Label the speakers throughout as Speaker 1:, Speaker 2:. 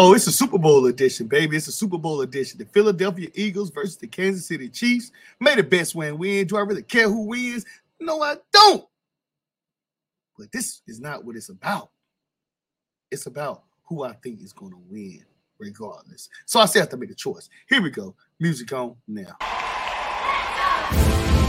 Speaker 1: Oh, it's a Super Bowl edition, baby. It's a Super Bowl edition. The Philadelphia Eagles versus the Kansas City Chiefs. May the best win win. Do I really care who wins? No, I don't. But this is not what it's about. It's about who I think is going to win, regardless. So I still have to make a choice. Here we go. Music on now.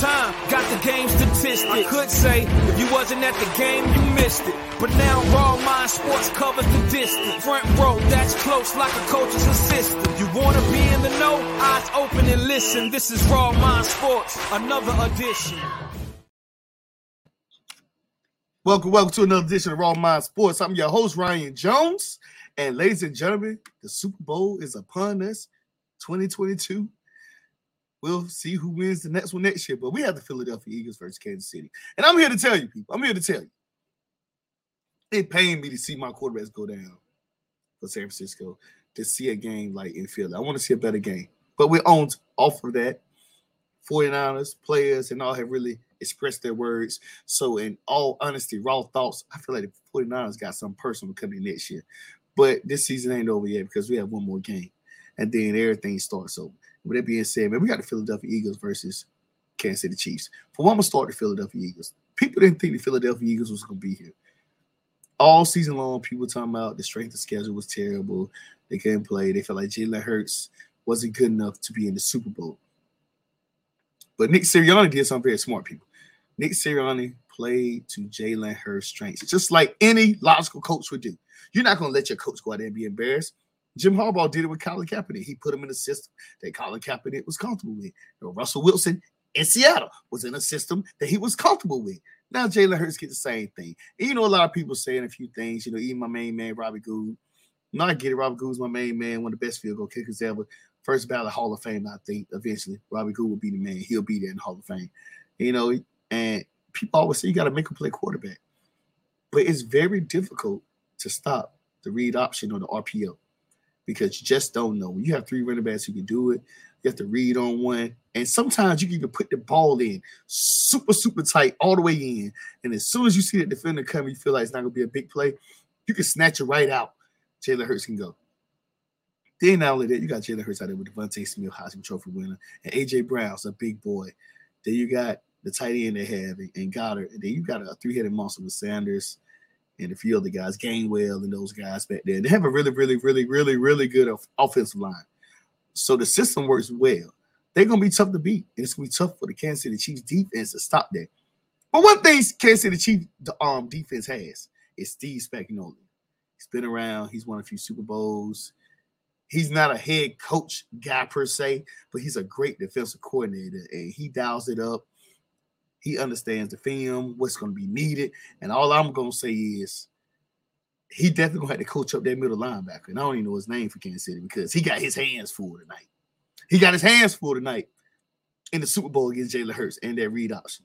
Speaker 2: time, got the game statistics. I could say if you wasn't at the game, you missed it. But now Raw Mind Sports covers the distance. Front row, that's close like a coach's assistant. You wanna be in the know? Eyes open and listen. This is Raw Mind Sports, another edition.
Speaker 1: Welcome, welcome to another edition of Raw Mind Sports. I'm your host, Ryan Jones. And ladies and gentlemen, the Super Bowl is upon us 2022. We'll see who wins the next one next year. But we have the Philadelphia Eagles versus Kansas City. And I'm here to tell you, people, I'm here to tell you. It pained me to see my quarterbacks go down for San Francisco to see a game like in Philly. I want to see a better game. But we're on off of that. 49ers, players, and all have really expressed their words. So, in all honesty, raw thoughts, I feel like the 49ers got some personal coming next year. But this season ain't over yet because we have one more game. And then everything starts over. With that being said, man, we got the Philadelphia Eagles versus Kansas City Chiefs. For one, I'm gonna start the Philadelphia Eagles. People didn't think the Philadelphia Eagles was gonna be here. All season long, people talking about the strength of schedule was terrible. They couldn't play. They felt like Jalen Hurts wasn't good enough to be in the Super Bowl. But Nick Sirianni did something very smart, people. Nick Sirianni played to Jalen Hurts' strengths, just like any logical coach would do. You're not going to let your coach go out there and be embarrassed. Jim Harbaugh did it with Colin Kaepernick. He put him in a system that Colin Kaepernick was comfortable with. You know, Russell Wilson in Seattle was in a system that he was comfortable with. Now Jalen Hurts get the same thing. And you know, a lot of people saying a few things. You know, even my main man Robbie Gould. No, I get it. Robbie Gould's my main man, one of the best field goal kickers ever. First ballot Hall of Fame, I think. Eventually, Robbie Gould will be the man. He'll be there in the Hall of Fame. You know, and people always say you got to make a play quarterback, but it's very difficult to stop the read option or the RPO because you just don't know. You have three running backs who can do it, you have to read on one. And sometimes you can even put the ball in super, super tight all the way in. And as soon as you see that defender come, you feel like it's not going to be a big play, you can snatch it right out. Jalen Hurts can go. Then not only that, you got Jalen Hurts out there with DeVonta Smith, Heisman Trophy winner, and AJ Brown's a big boy. Then you got the tight end they have and Goedert. and then you got a three-headed monster with Sanders and a few other guys, Gainwell and those guys back there. They have a really, really, really, really, really good offensive line. So the system works well. They're gonna be tough to beat, and it's gonna be tough for the Kansas City Chiefs defense to stop that. But one thing Kansas City Chiefs um defense has is Steve Spagnuolo. He's been around. He's won a few Super Bowls. He's not a head coach guy per se, but he's a great defensive coordinator, and he dials it up. He understands the film, what's going to be needed, and all I'm going to say is he definitely going to have to coach up that middle linebacker. And I don't even know his name for Kansas City because he got his hands full tonight. He got his hands full tonight in the Super Bowl against Jalen Hurts and that read option.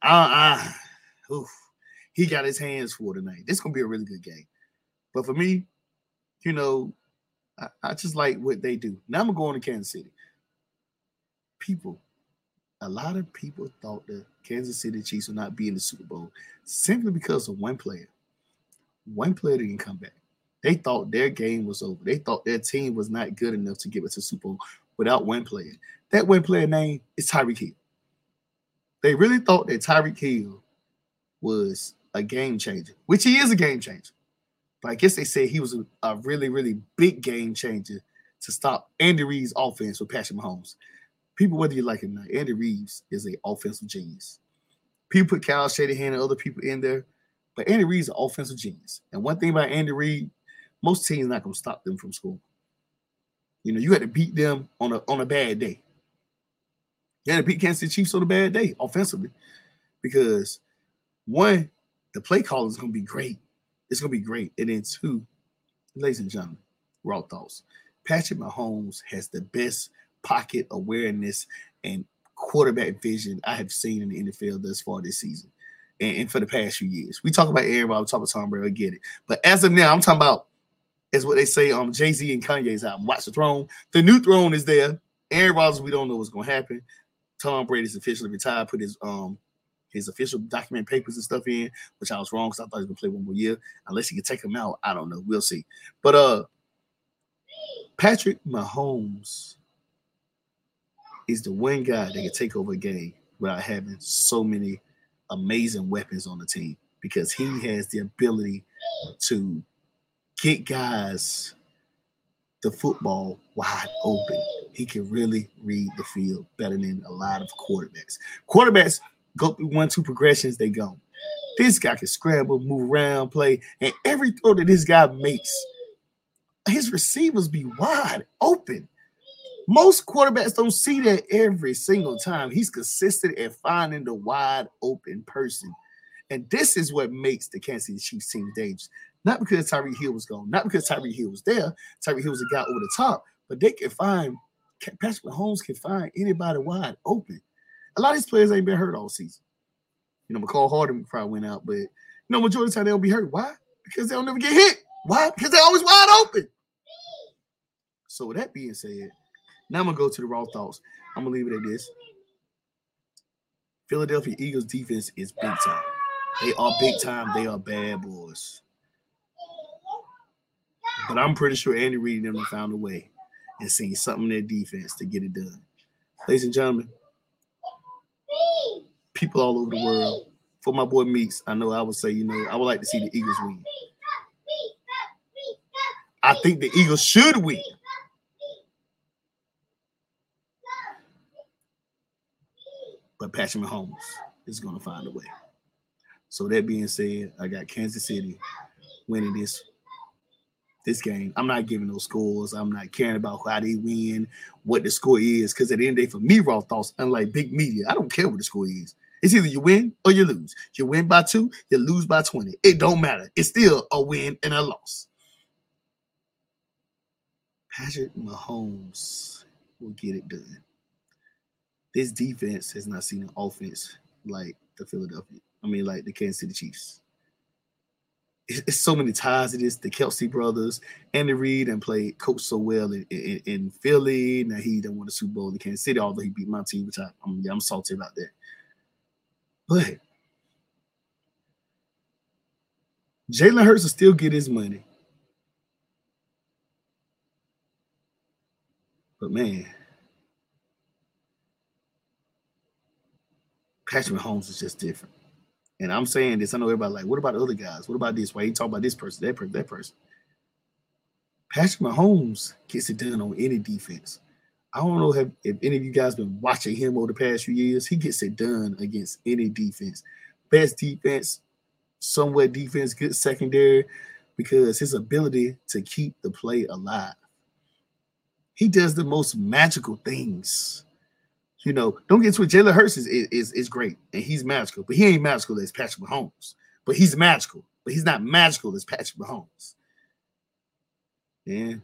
Speaker 1: Uh, uh, oof. He got his hands full tonight. This is going to be a really good game. But for me, you know, I, I just like what they do. Now I'm going to Kansas City. People, a lot of people thought the Kansas City Chiefs would not be in the Super Bowl simply because of one player. One player didn't come back. They thought their game was over. They thought their team was not good enough to get us to Super Bowl without one player. That one player name is Tyreek Hill. They really thought that Tyreek Hill was a game changer, which he is a game changer. But I guess they said he was a, a really, really big game changer to stop Andy Reid's offense with Patrick Mahomes. People, whether you like it or not, Andy Reeves is an offensive genius. People put Kyle Shanahan and other people in there, but Andy Reid's an offensive genius. And one thing about Andy Reid, most teams not gonna stop them from scoring. You know, you had to beat them on a on a bad day. You had to beat Kansas City Chiefs on a bad day offensively, because one, the play call is gonna be great. It's gonna be great. And then two, ladies and gentlemen, raw thoughts. Patrick Mahomes has the best pocket awareness and quarterback vision I have seen in the NFL thus far this season and, and for the past few years. We talk about Aaron Rodgers, talk about Tom Brady, I get it. But as of now, I'm talking about is what they say on um, Jay Z and Kanye's album, Watch the Throne. The new throne is there. Aaron Rodgers, we don't know what's going to happen. Tom Brady's officially retired, put his um his official document papers and stuff in, which I was wrong because I thought he was gonna play one more year. Unless he could take him out, I don't know. We'll see. But uh Patrick Mahomes is the one guy that can take over a game without having so many amazing weapons on the team because he has the ability to get guys the football wide open. He can really read the field better than a lot of quarterbacks. Quarterbacks go through one, two progressions, they go. This guy can scramble, move around, play, and every throw that this guy makes, his receivers be wide open. Most quarterbacks don't see that every single time. He's consistent at finding the wide open person. And this is what makes the Kansas City Chiefs team dangerous. Not because Tyreek Hill was gone, not because Tyreek Hill was there. Tyreek Hill was a guy over the top, but they can find Patrick Mahomes can find anybody wide open. A lot of these players ain't been hurt all season. You know, Mecole Hardman probably went out, but you know, majority of the time they don't be hurt. Why? Because they don't never get hit. Why? Because they're always wide open. So with that being said, now I'm gonna go to the raw thoughts. I'm gonna leave it at this. Philadelphia Eagles defense is big time. They are big time. They are bad boys. But I'm pretty sure Andy Reid and them found a way and seen something in their defense to get it done. Ladies and gentlemen, people all over the world, for my boy Meeks, I know I would say, you know, I would like to see the Eagles win. I think the Eagles should win. But Patrick Mahomes is going to find a way. So that being said, I got Kansas City winning this this game. I'm not giving those scores. I'm not caring about how they win, what the score is. Because at the end of the day, for me, raw thoughts, unlike big media, I don't care what the score is. It's either you win or you lose. You win by two, you lose by 20. It don't matter. It's still a win and a loss. Patrick Mahomes will get it done. This defense has not seen an offense like the Philadelphia. I mean, like the Kansas City Chiefs it's so many ties to this. The Kelce brothers, Andy Reid, and played coach so well in, in, in Philly. Now he done won the Super Bowl in Kansas City, although he beat my team, which I, I'm, yeah, I'm salty about that. But Jalen Hurts will still get his money. But man, Patrick Mahomes is just different. And I'm saying this, I know everybody like, what about the other guys? What about this? Why you talk about this person, that person, that person? Patrick Mahomes gets it done on any defense. I don't know if, if any of you guys been watching him over the past few years. He gets it done against any defense. Best defense, somewhat defense, good secondary, because his ability to keep the play alive. He does the most magical things you know, don't get to it. Jalen Hurts is, is is great and he's magical, but he ain't magical as Patrick Mahomes. But he's magical, but he's not magical as Patrick Mahomes. And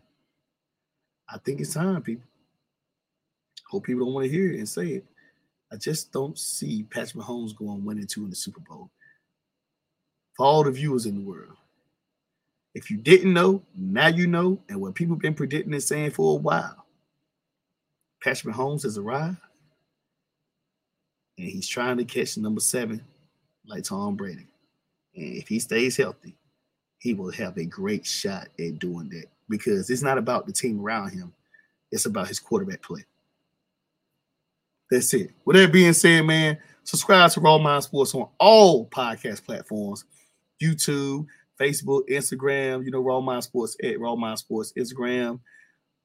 Speaker 1: I think it's time, people. Hope people don't want to hear it and say it. I just don't see Patrick Mahomes going one and two in the Super Bowl. For all the viewers in the world, if you didn't know, now you know, and what people have been predicting and saying for a while, Patrick Mahomes has arrived and he's trying to catch number seven like Tom Brady. And if he stays healthy, he will have a great shot at doing that because it's not about the team around him, it's about his quarterback play. That's it. With that being said, man, subscribe to Raw Mind Sports on all podcast platforms YouTube, Facebook, Instagram. You know, Raw Mind Sports at Raw Mind Sports, Instagram,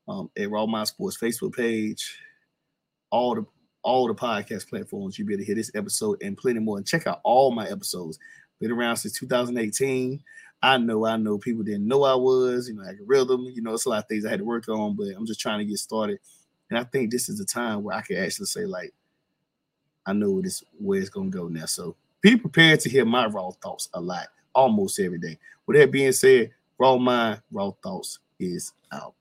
Speaker 1: um, at Raw Mind Sports Facebook page. All the all the podcast platforms. You'll be able to hear this episode and plenty more. And check out all my episodes. Been around since 2018. I know, I know people didn't know I was, you know, like a rhythm, you know, it's a lot of things I had to work on, but I'm just trying to get started. And I think this is the time where I can actually say, like, I know where this where it's gonna go now. So be prepared to hear my raw thoughts a lot, almost every day. With that being said, raw mind, raw thoughts is out.